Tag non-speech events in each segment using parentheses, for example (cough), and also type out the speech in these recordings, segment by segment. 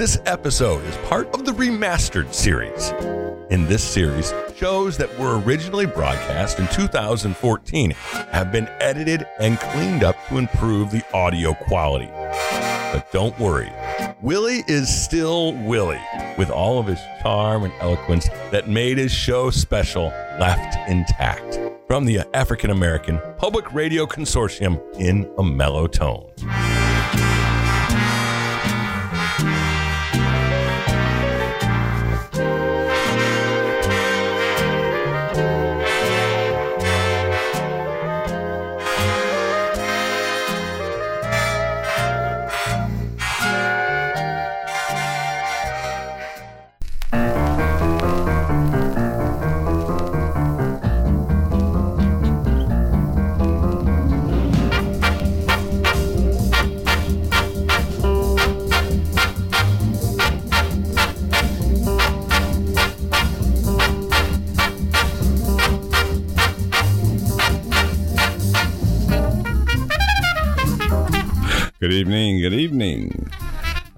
This episode is part of the Remastered series. In this series, shows that were originally broadcast in 2014 have been edited and cleaned up to improve the audio quality. But don't worry, Willie is still Willie, with all of his charm and eloquence that made his show special left intact. From the African American Public Radio Consortium in a mellow tone.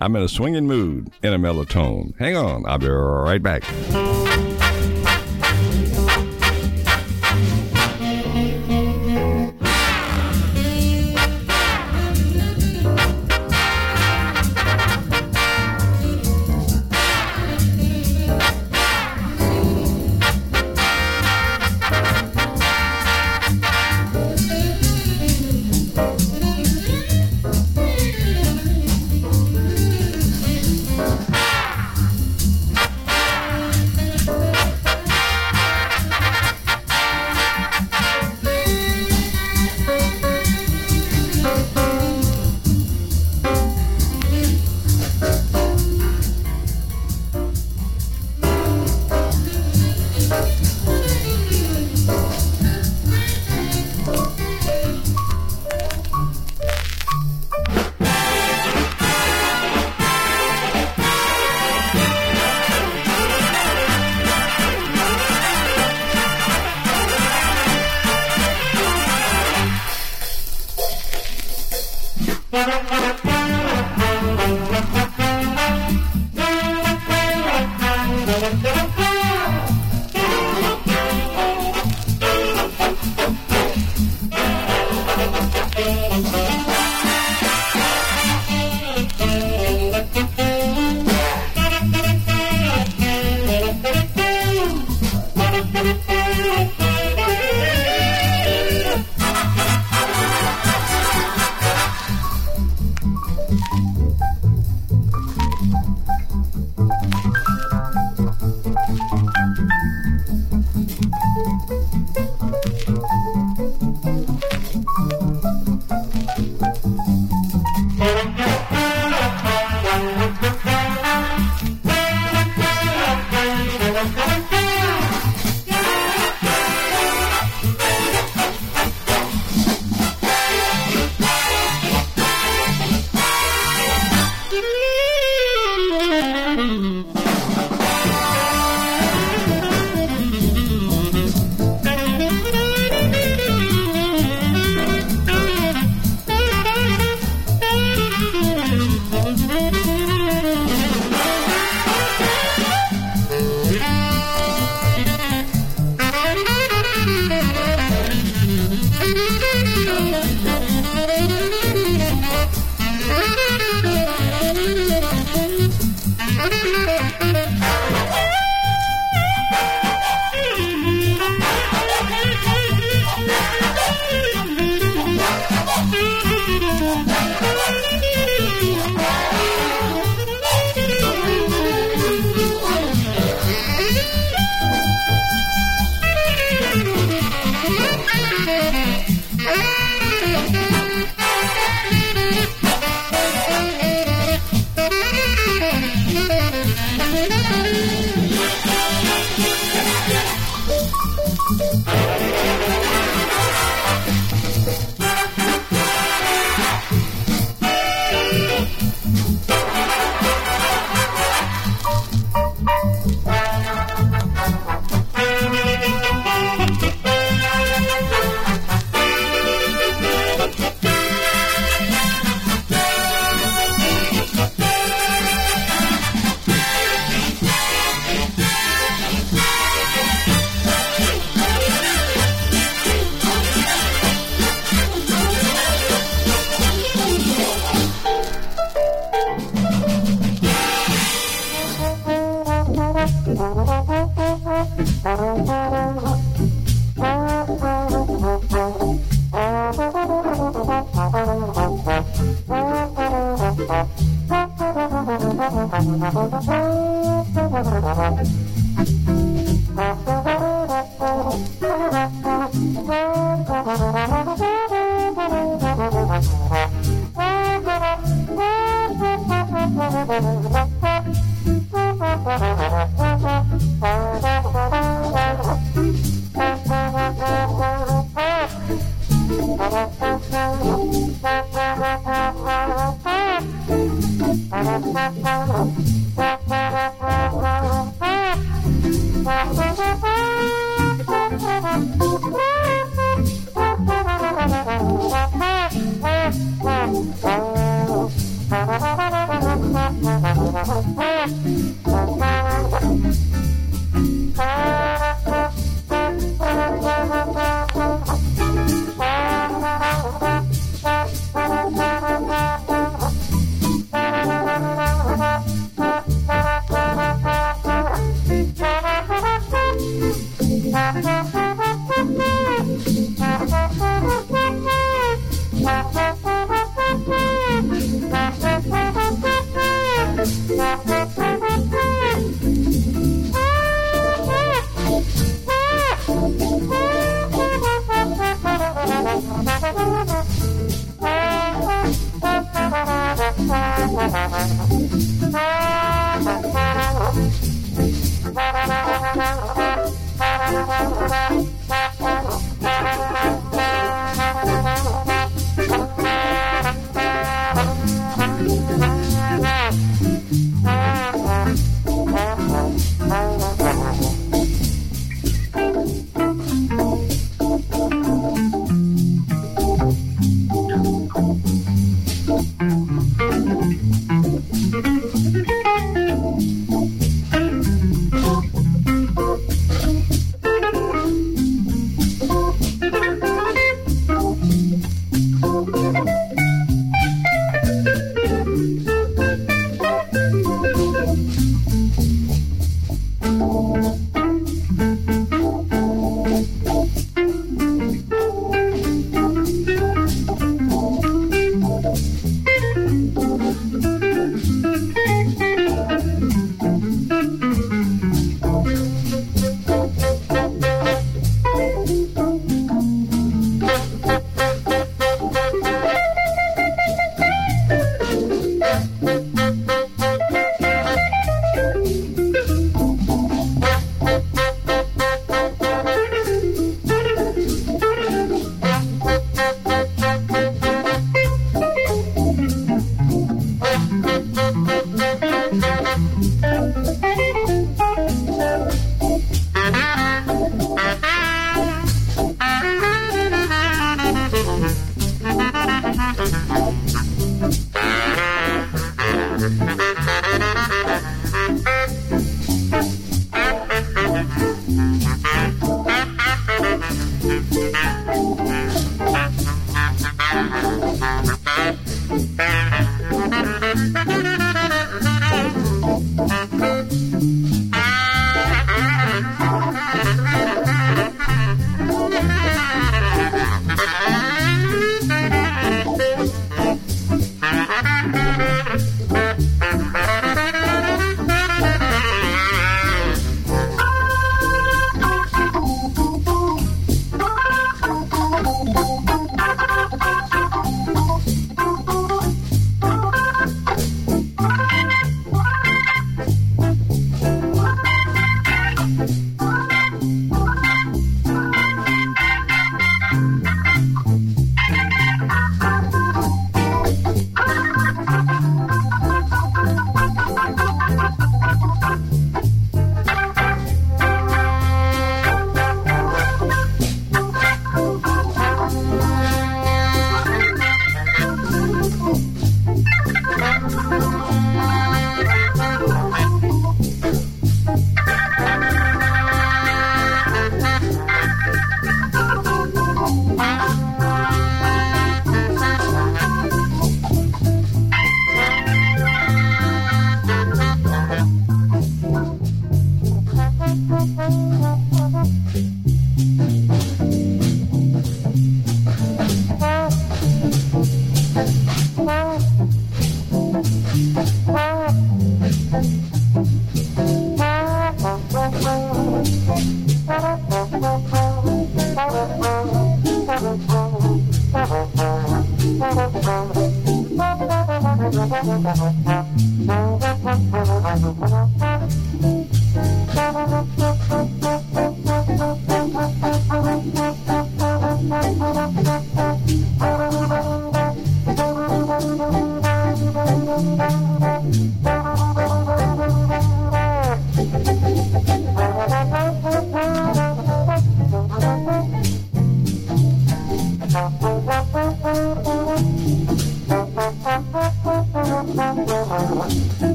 I'm in a swinging mood in a mellow tone. Hang on. I'll be right back. Thank you.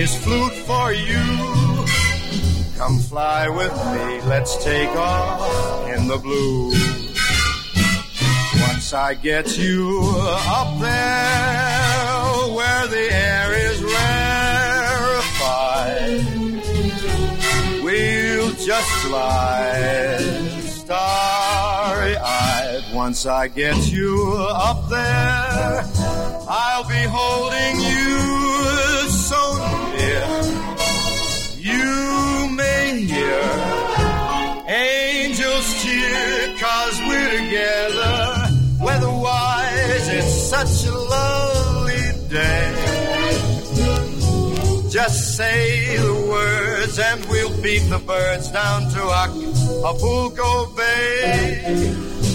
His flute for you. Come fly with me, let's take off in the blue. Once I get you up there where the air is rarefied, we'll just glide starry-eyed. Once I get you up there, I'll be holding you say the words and we'll beat the birds down to Acapulco Bay.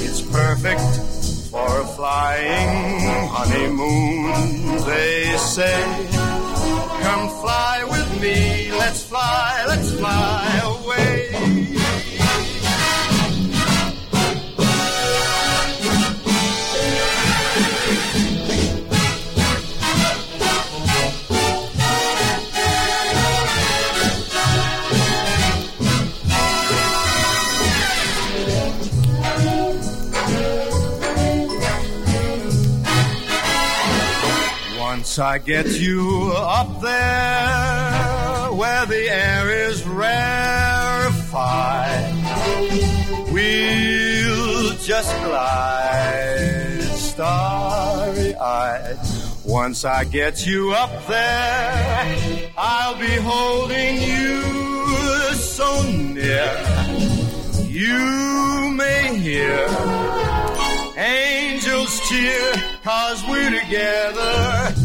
It's perfect for a flying honeymoon, they say. Come fly with me, let's fly, let's fly away. Once I get you up there where the air is rarefied, we'll just glide starry eyed. Once I get you up there, I'll be holding you so near. You may hear angels cheer cause we're together.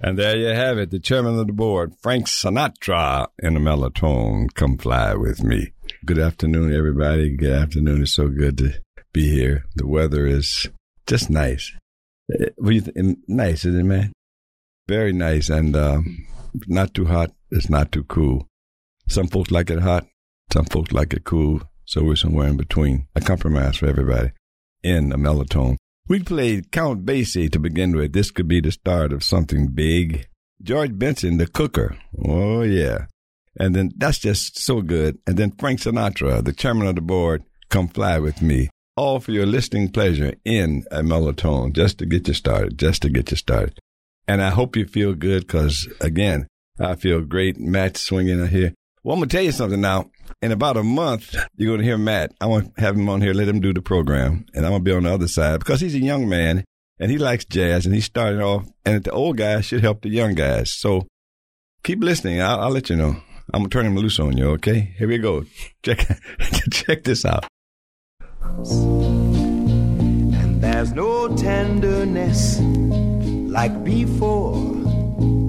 And there you have it, the chairman of the board, Frank Sinatra in the mellow tone. Come fly with me. Good afternoon, everybody. Good afternoon. It's so good to be here. The weather is just nice. What you think? Nice, isn't it, man? Very nice, and uh, not too hot. It's not too cool. Some folks like it hot. Some folks like it cool. So we're somewhere in between. A compromise for everybody in a mellow tone. We played Count Basie to begin with. This could be the start of something big. George Benson, the cooker. Oh, yeah. And then that's just so good. And then Frank Sinatra, the chairman of the board, come fly with me. All for your listening pleasure in a mellow tone, just to get you started, just to get you started. And I hope you feel good because, again, I feel great. Matt swinging out here. Well, I'm going to tell you something now. In about a month, you're going to hear Matt. I want to have him on here, let him do the program. And I'm going to be on the other side because he's a young man and he likes jazz and he's starting off. And the old guys should help the young guys. So keep listening. I'll, I'll let you know. I'm gonna turn him loose on you. Okay, here we go. (laughs) Check check this out. And there's no tenderness like before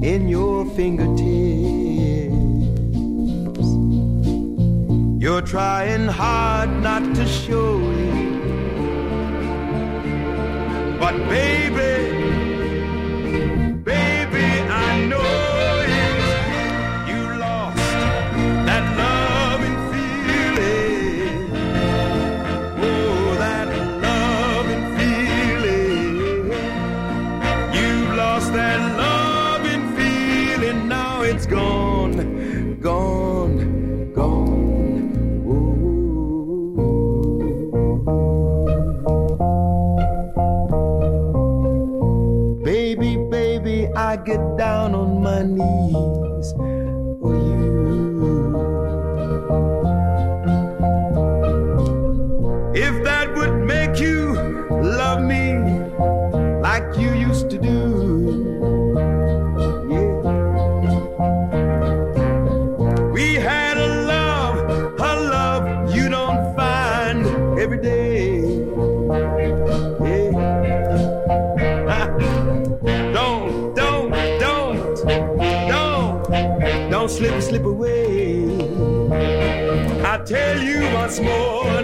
in your fingertips. You're trying hard not to show it. But baby, Get down on my knees tell you once more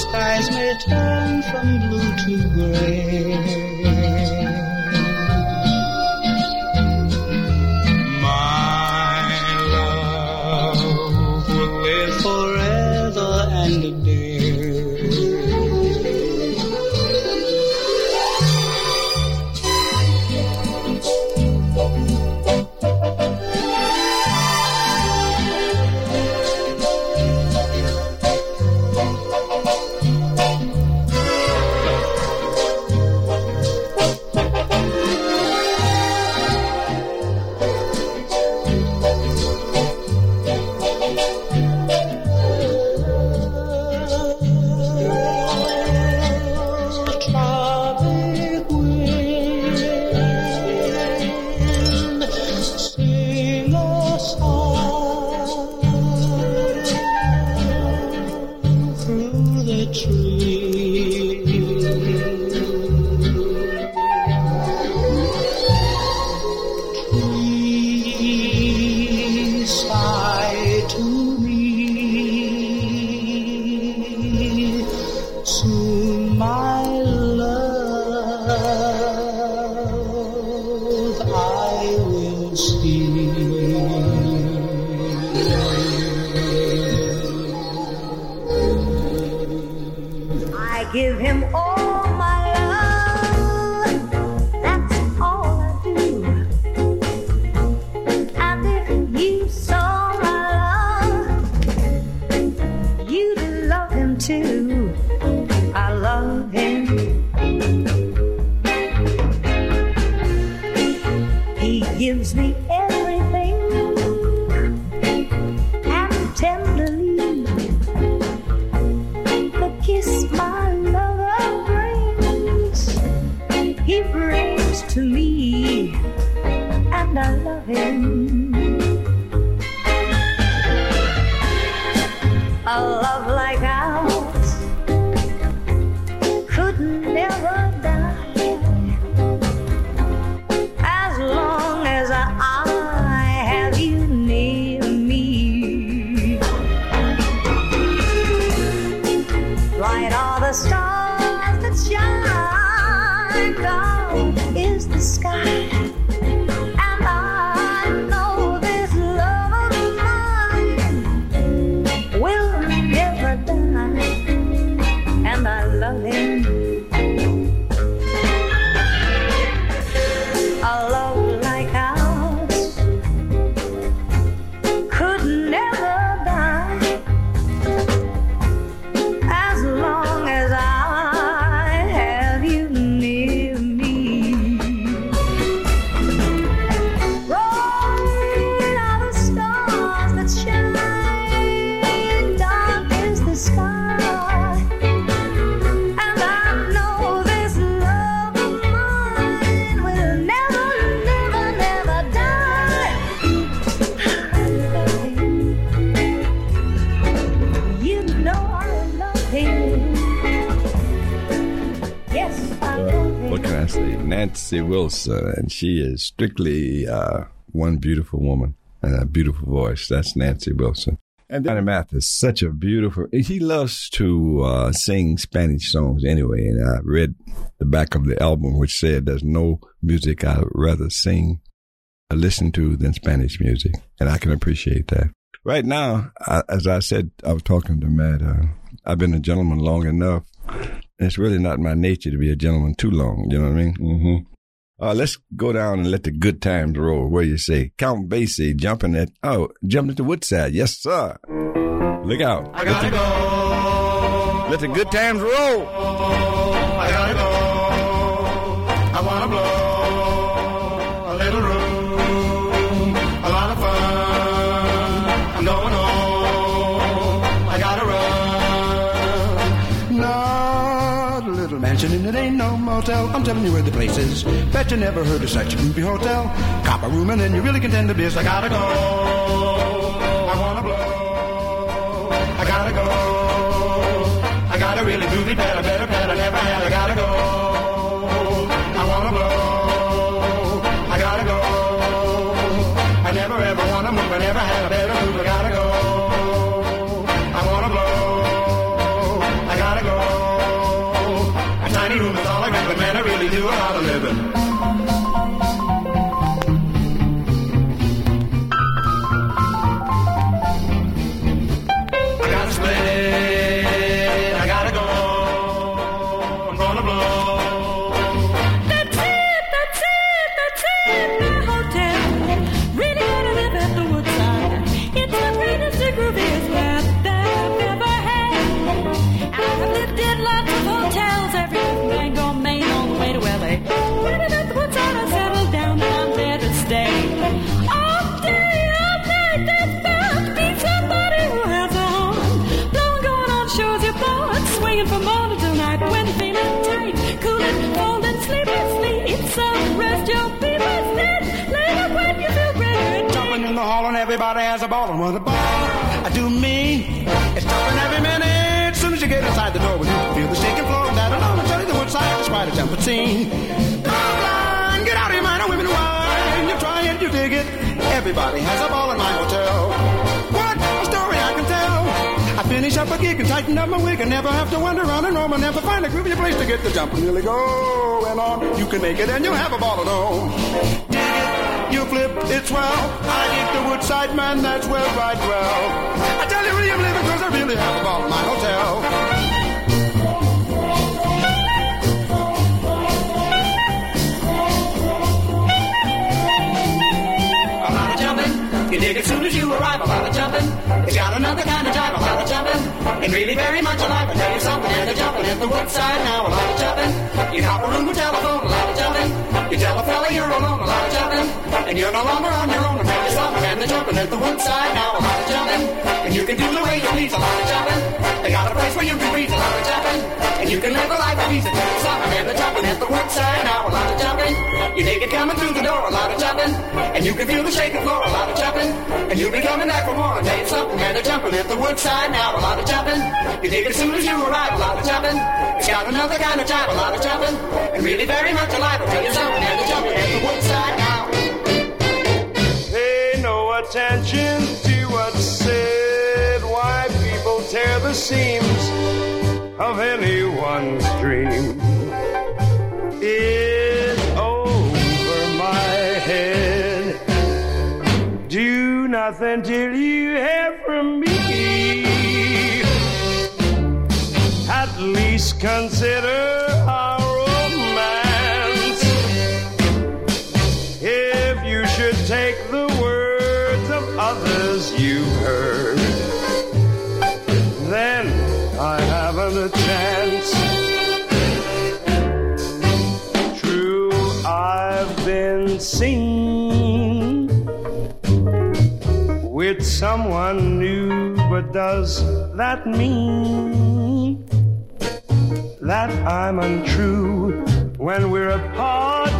skies may turn from blue to gray. gives me And she is strictly uh, one beautiful woman and a beautiful voice. That's Nancy Wilson. And then, Johnny Mathis, such a beautiful. He loves to uh, sing Spanish songs anyway. And I read the back of the album, which said, "There's no music I'd rather sing or listen to than Spanish music," and I can appreciate that. Right now, I, as I said, I was talking to Matt. Uh, I've been a gentleman long enough. It's really not my nature to be a gentleman too long. You know what I mean? Mm-hmm. Uh, let's go down and let the good times roll. Where you see Count Basie jumping at oh jumping at the Woodside. Yes, sir. Look out! I gotta let the, go. Let the good times roll. hotel. I'm telling you where the place is. Bet you never heard of such a groovy hotel. Cop a room and then you really can tend to biz. I gotta go. I wanna blow. I gotta go. I got a really groovy better, better, better. Never had. I gotta go. Everybody has a ball in my hotel. What a story I can tell. I finish up a gig and tighten up my wig and never have to wander around and roam and never find a groovy place to get the jump and really go. And on you can make it and you'll have a ball at home. Dig it, you flip, it's well. I dig the woodside man, that's well, right well. I tell you, really, I'm living cause I really have a ball in my hotel. Got another kind of jive. A lot of jumping. And really very much alive. I tell you something. And they're jumping at the woodside now. A lot of jumping. You hop a room or telephone. A lot of jumping. You tell a fella you're alone. A lot of jumping. And you're no longer on your own. I tell you something. And they're jumping at the woodside now. A lot of jumping. And you can do the way you please. A lot of jumping. They got a place where you can breathe. A lot of jumping. And you can live a life of ease. Tell you something. And they're jumping at the woodside now. A lot of jumping. You dig it coming through the door. A lot of jumping. And you can feel the shaking floor. A lot of jumping. And you'll be coming back for more. Tell you something. And they're jumping at the woodside now. A lot of jumping. You dig it as soon as you arrive. A lot of jumping. It's got another kind of jive. A lot of jumping. And really very much alive. I tell you something. Pay no attention to what's said. Why people tear the seams of anyone's dream. It's over my head. Do nothing till you hear from me. At least consider someone new, but does that mean that I'm untrue when we're apart?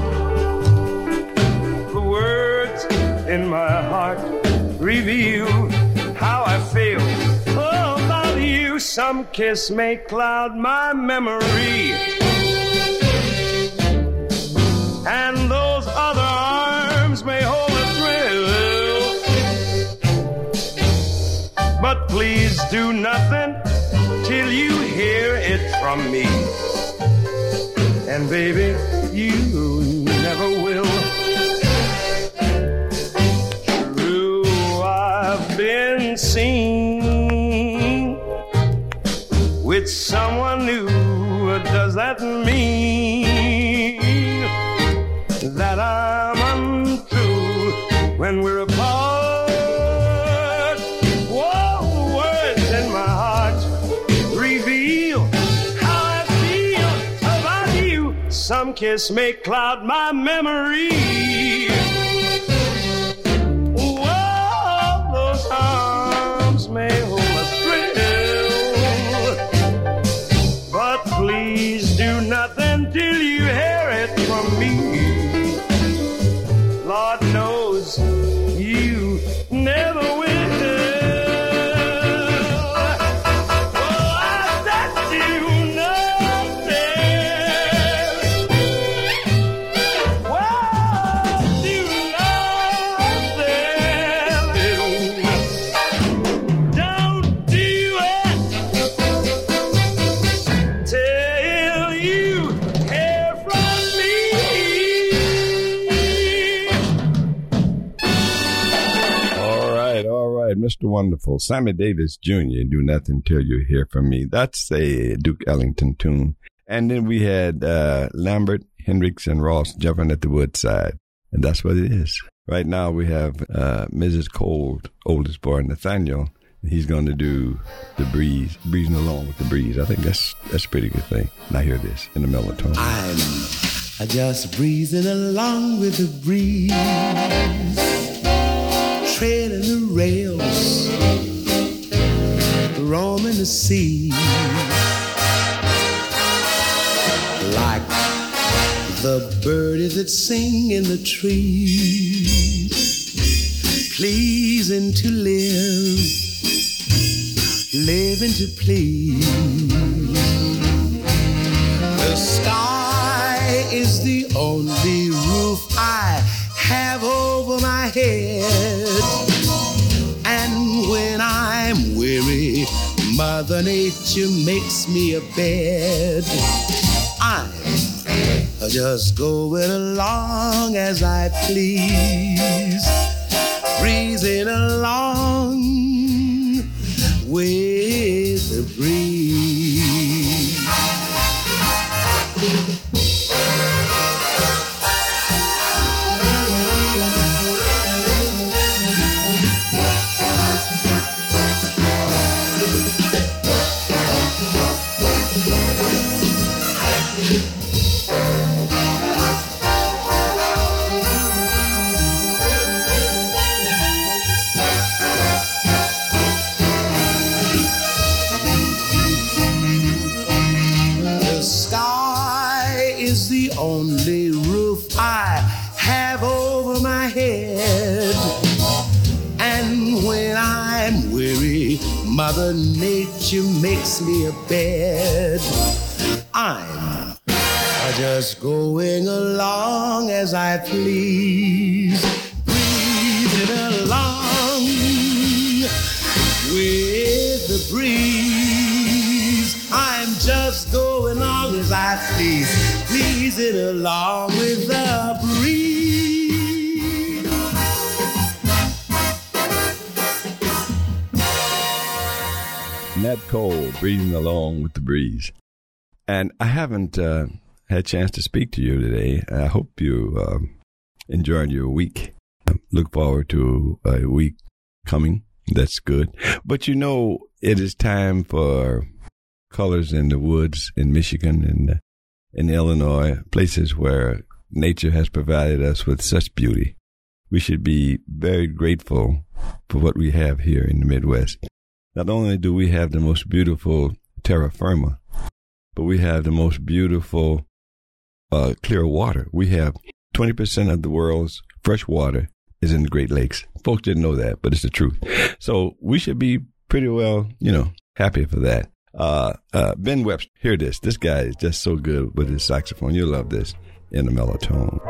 The words in my heart reveal how I feel oh, about you. Some kiss may cloud my memory. And those But please do nothing till you hear it from me. And baby, you never will. True, I've been seen with someone new. Does that mean Some kiss may cloud my memory. Wonderful, Sammy Davis Jr. Do nothing till you hear from me. That's a Duke Ellington tune. And then we had uh, Lambert, Hendricks, and Ross jumping at the woodside, and that's what it is. Right now we have uh, Mrs. Cole's oldest boy, Nathaniel. He's going to do the breeze, breezing along with the breeze. I think that's that's a pretty good thing. Now hear this in the mellow tone. I'm just breezing along with the breeze, trailing the rails, roaming the sea, like the birdies that sing in the trees, pleasing to live, living to please. The sky is the only Mother Nature makes me a bed. I'm just going along as I please, breezing along with makes me a bed. I'm just going along as I please, breezing along with the breeze. I'm just going on as I please, pleasing along with the Cole, breathing along with the breeze. And I haven't uh, had a chance to speak to you today. I hope you uh, enjoyed your week. I look forward to a week coming. That's good. But you know, it is time for colors in the woods in Michigan and in Illinois, places where nature has provided us with such beauty. We should be very grateful for what we have here in the Midwest. Not only do we have the most beautiful terra firma, but we have the most beautiful uh, clear water. We have 20% of the world's fresh water is in the Great Lakes. Folks didn't know that, but it's the truth. So we should be pretty well, you know, happy for that. Uh, uh, ben Webster, hear this. This guy is just so good with his saxophone. You'll love this in a mellow tone.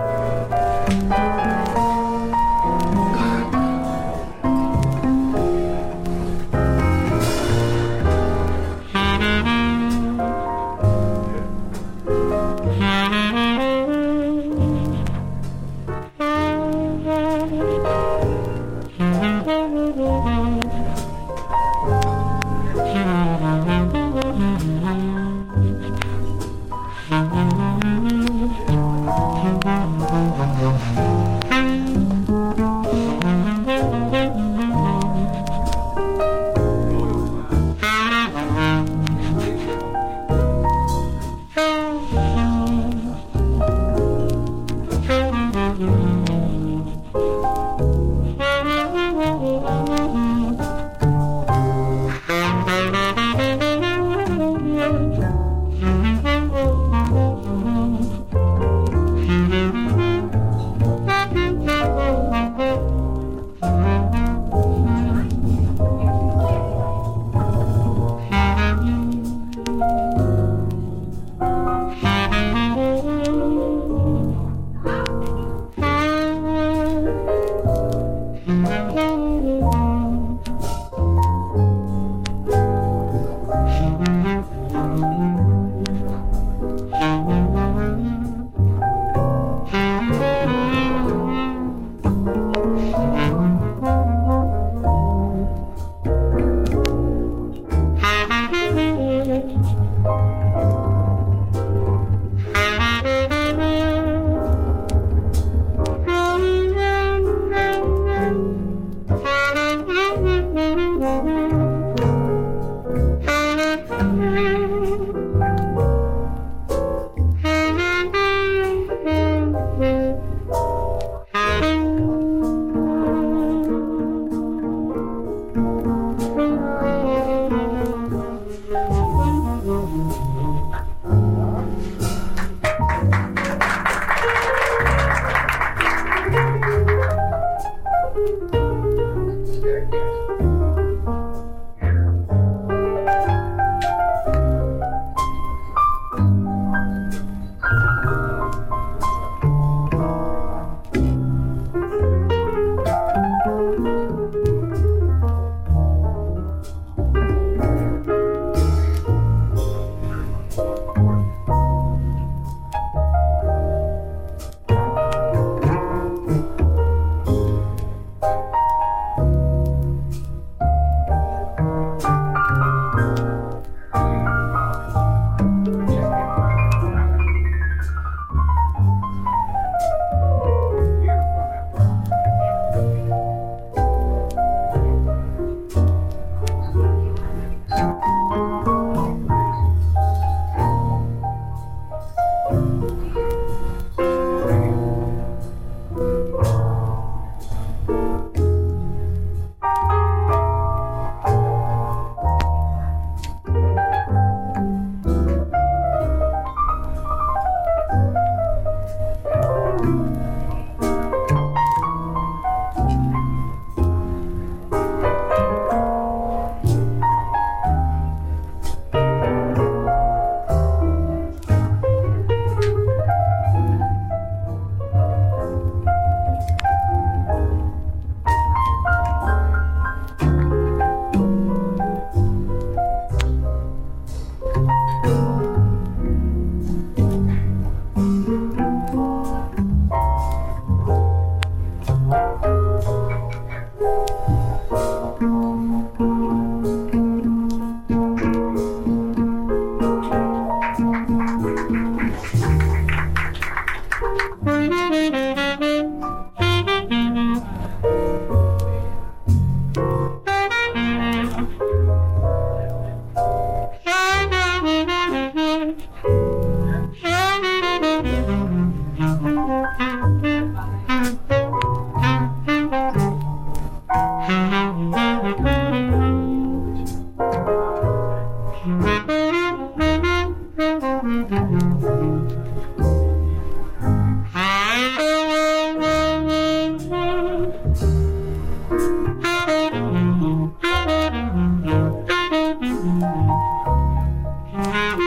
Mm-hmm.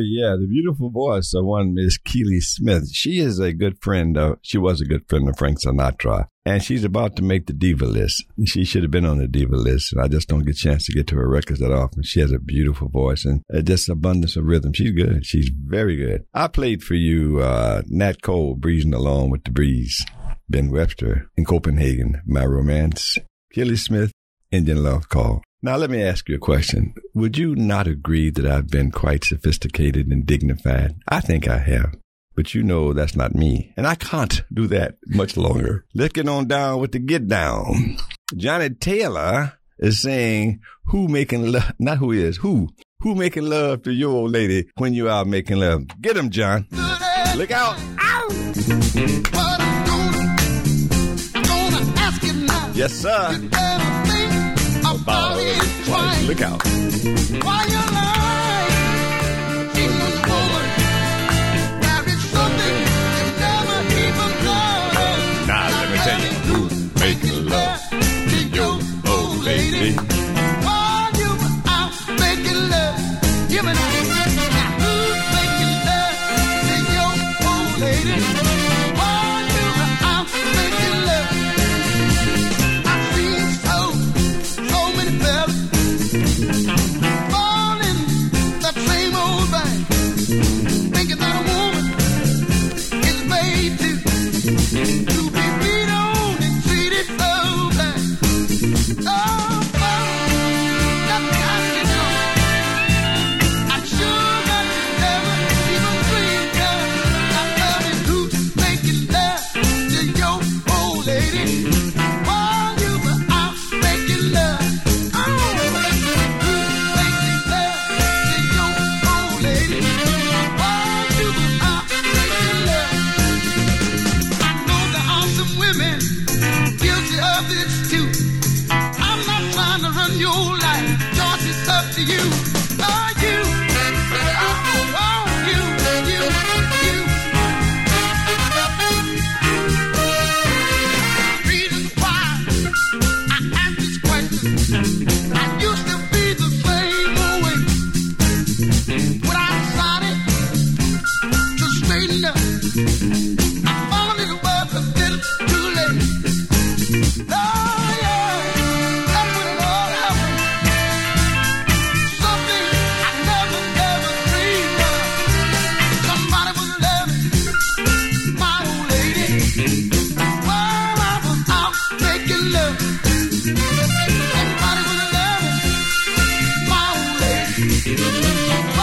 Yeah, the beautiful voice of one Miss Keely Smith. She is a good friend of. She was a good friend of Frank Sinatra, and she's about to make the diva list. She should have been on the diva list, and I just don't get a chance to get to her records that often. She has a beautiful voice and uh, just abundance of rhythm. She's good. She's very good. I played for you uh, Nat Cole, breezing along with the breeze. Ben Webster in Copenhagen, My Romance. Keely Smith, Indian Love Call. Now, let me ask you a question. Would you not agree that I've been quite sophisticated and dignified? I think I have. But you know that's not me. And I can't do that much longer. Let's get on down with the get down. Johnnie Taylor is saying, who making love, not who is, who, who making love to your old lady when you are making love? Get him, John. Look out. Yes, sir. About it twice. Look out. Why you a woman. That is something you never even. Now, let me tell you, who's making Thank you.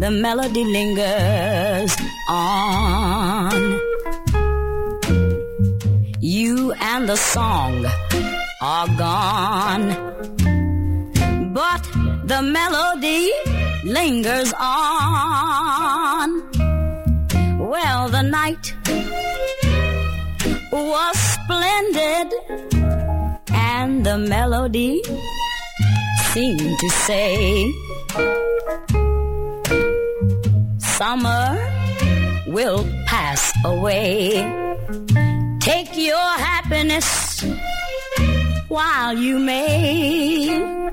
The melody lingers on. You and the song are gone, but the melody lingers on. Well, the night was splendid, and the melody seemed to say, Summer will pass away. Take your happiness while you may.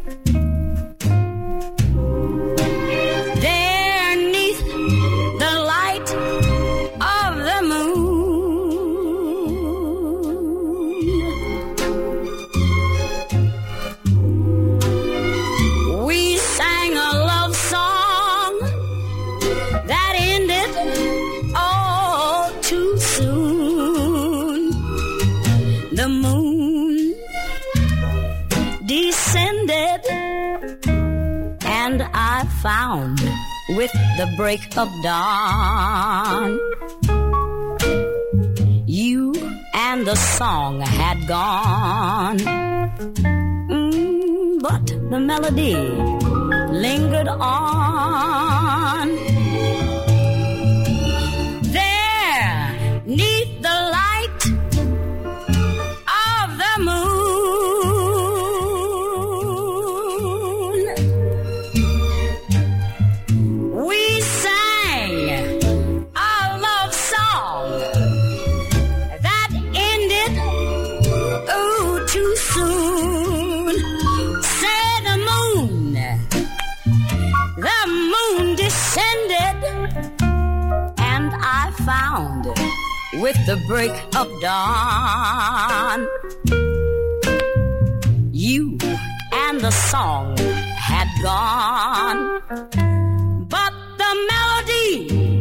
Found with the break of dawn. You and the song had gone. Mm, but the melody lingered on. There neath with the break of dawn. You and the song had gone but the melody,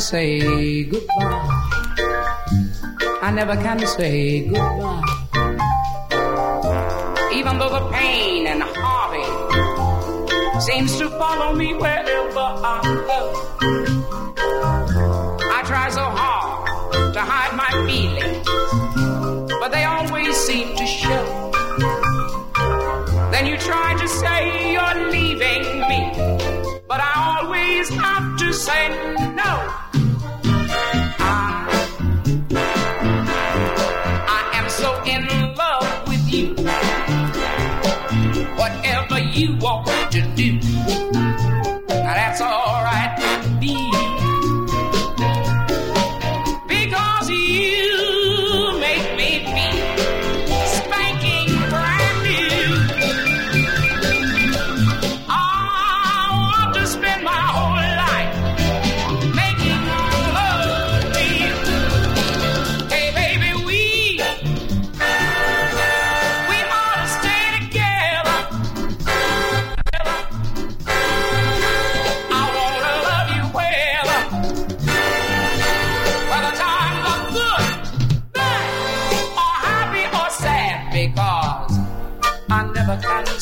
say goodbye. I never can say goodbye. Even though the pain and heartache seems to follow me wherever I go. I try so hard to hide my feelings,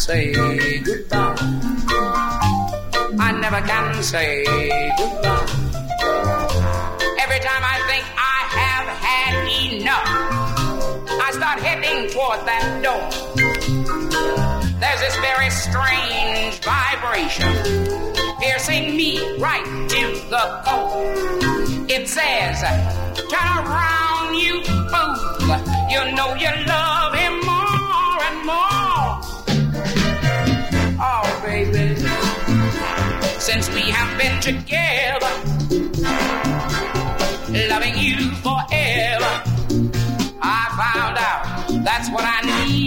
say goodbye. I never can say goodbye. Every time I think I have had enough, I start heading toward that door. There's this very strange vibration piercing me right to the core. It says, Turn around, you fool. You know you love him more Oh, baby since we have been together, loving you forever. I found out that's what I need.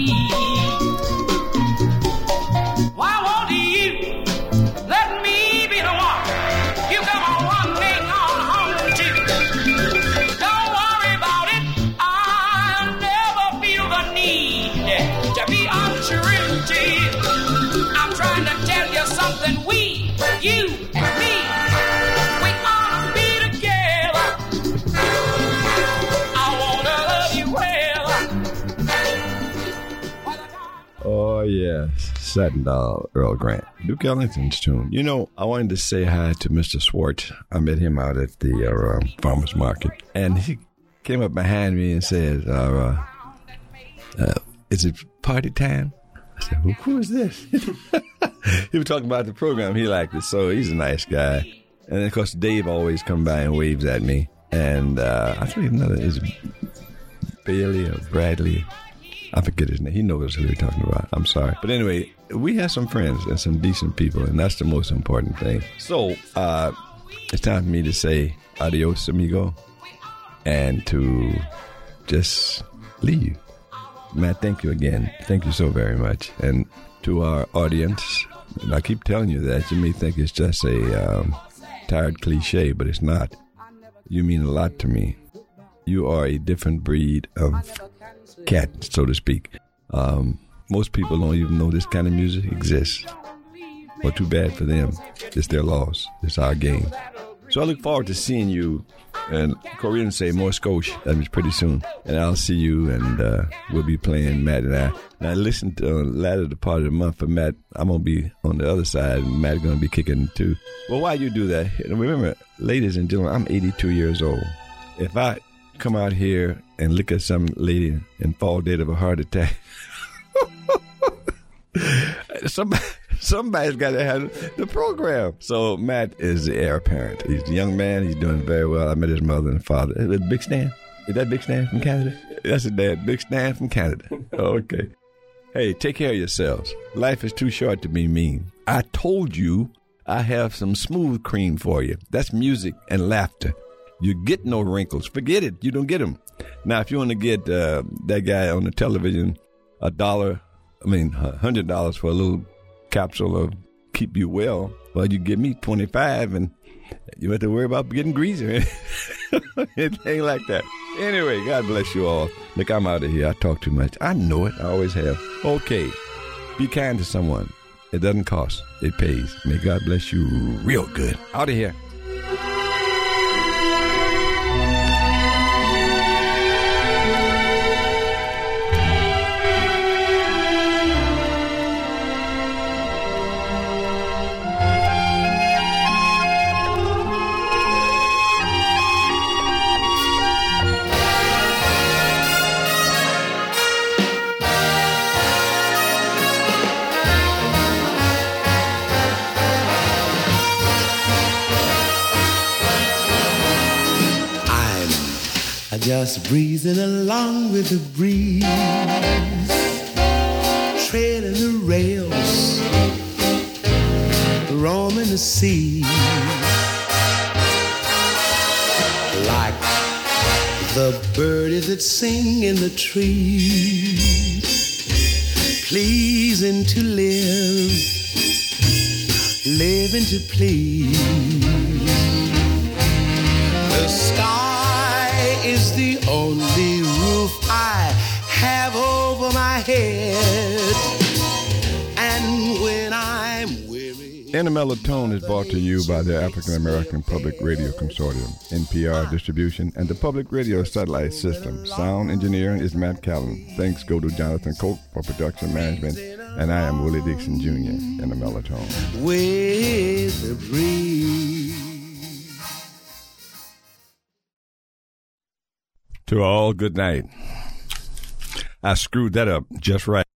Satin Doll, Earl Grant. Duke Ellington's tune. You know, I wanted to say hi to Mr. Swartz. I met him out at the uh, um, farmer's market. And he came up behind me and said, uh, uh, uh, Is it party time? I said, well, Who is this? (laughs) he was talking about the program. He liked it. So he's a nice guy. And of course, Dave always come by and waves at me. And uh, I think another is Bailey or Bradley. I forget his name. He knows who they're talking about. I'm sorry. But anyway, we have some friends and some decent people, and that's the most important thing. So, uh, it's time for me to say adios, amigo, and to just leave. Matt, thank you again. Thank you so very much. And to our audience, and I keep telling you that, you may think it's just a um, tired cliche, but it's not. You mean a lot to me. You are a different breed of cat, so to speak. Um, most people don't even know this kind of music exists. Well, too bad for them. It's their loss. It's our game. So I look forward to seeing you. And Koreans say more Scotia. That means pretty soon. And I'll see you, and uh, we'll be playing Matt and I. Now, listen to the latter part of the month for Matt. I'm gonna be on the other side, and Matt's gonna be kicking too. Well, why you do that? Remember, ladies and gentlemen, I'm 82 years old. If I come out here and look at some lady and fall dead of a heart attack, (laughs) somebody somebody's got to have the program. So Matt is the heir apparent. He's a young man. He's doing very well. I met his mother and father. Big Stan? Is that Big Stan from Canada? That's a dad. Big Stan from Canada. (laughs) Okay. Hey, take care of yourselves. Life is too short to be mean. I told you I have some smooth cream for you. That's music and laughter. You get no wrinkles. Forget it. You don't get them. Now, if you want to get uh, that guy on the television a dollar I mean, hundred dollars for a little capsule of keep you well. Well, you give me twenty five, and you have to worry about getting greasy. (laughs) Anything like that. Anyway, God bless you all. Look, I'm out of here. I talk too much. I know it. I always have. Okay, be kind to someone. It doesn't cost. It pays. May God bless you real good. Out of here. Just breezing along with the breeze, trailing the rails, roaming the sea. Like the birdies that sing in the trees, pleasing to live, living to please. Weary, In Tone is brought to you by the African American Public Radio Consortium, NPR distribution, and the Public Radio Satellite System. Sound engineering is Matt Callen. Thanks go to Jonathan Coke for production management, and I am Willie Dixon Jr. in the Mellow Tone. with the breeze. To all, good night. I screwed that up just right.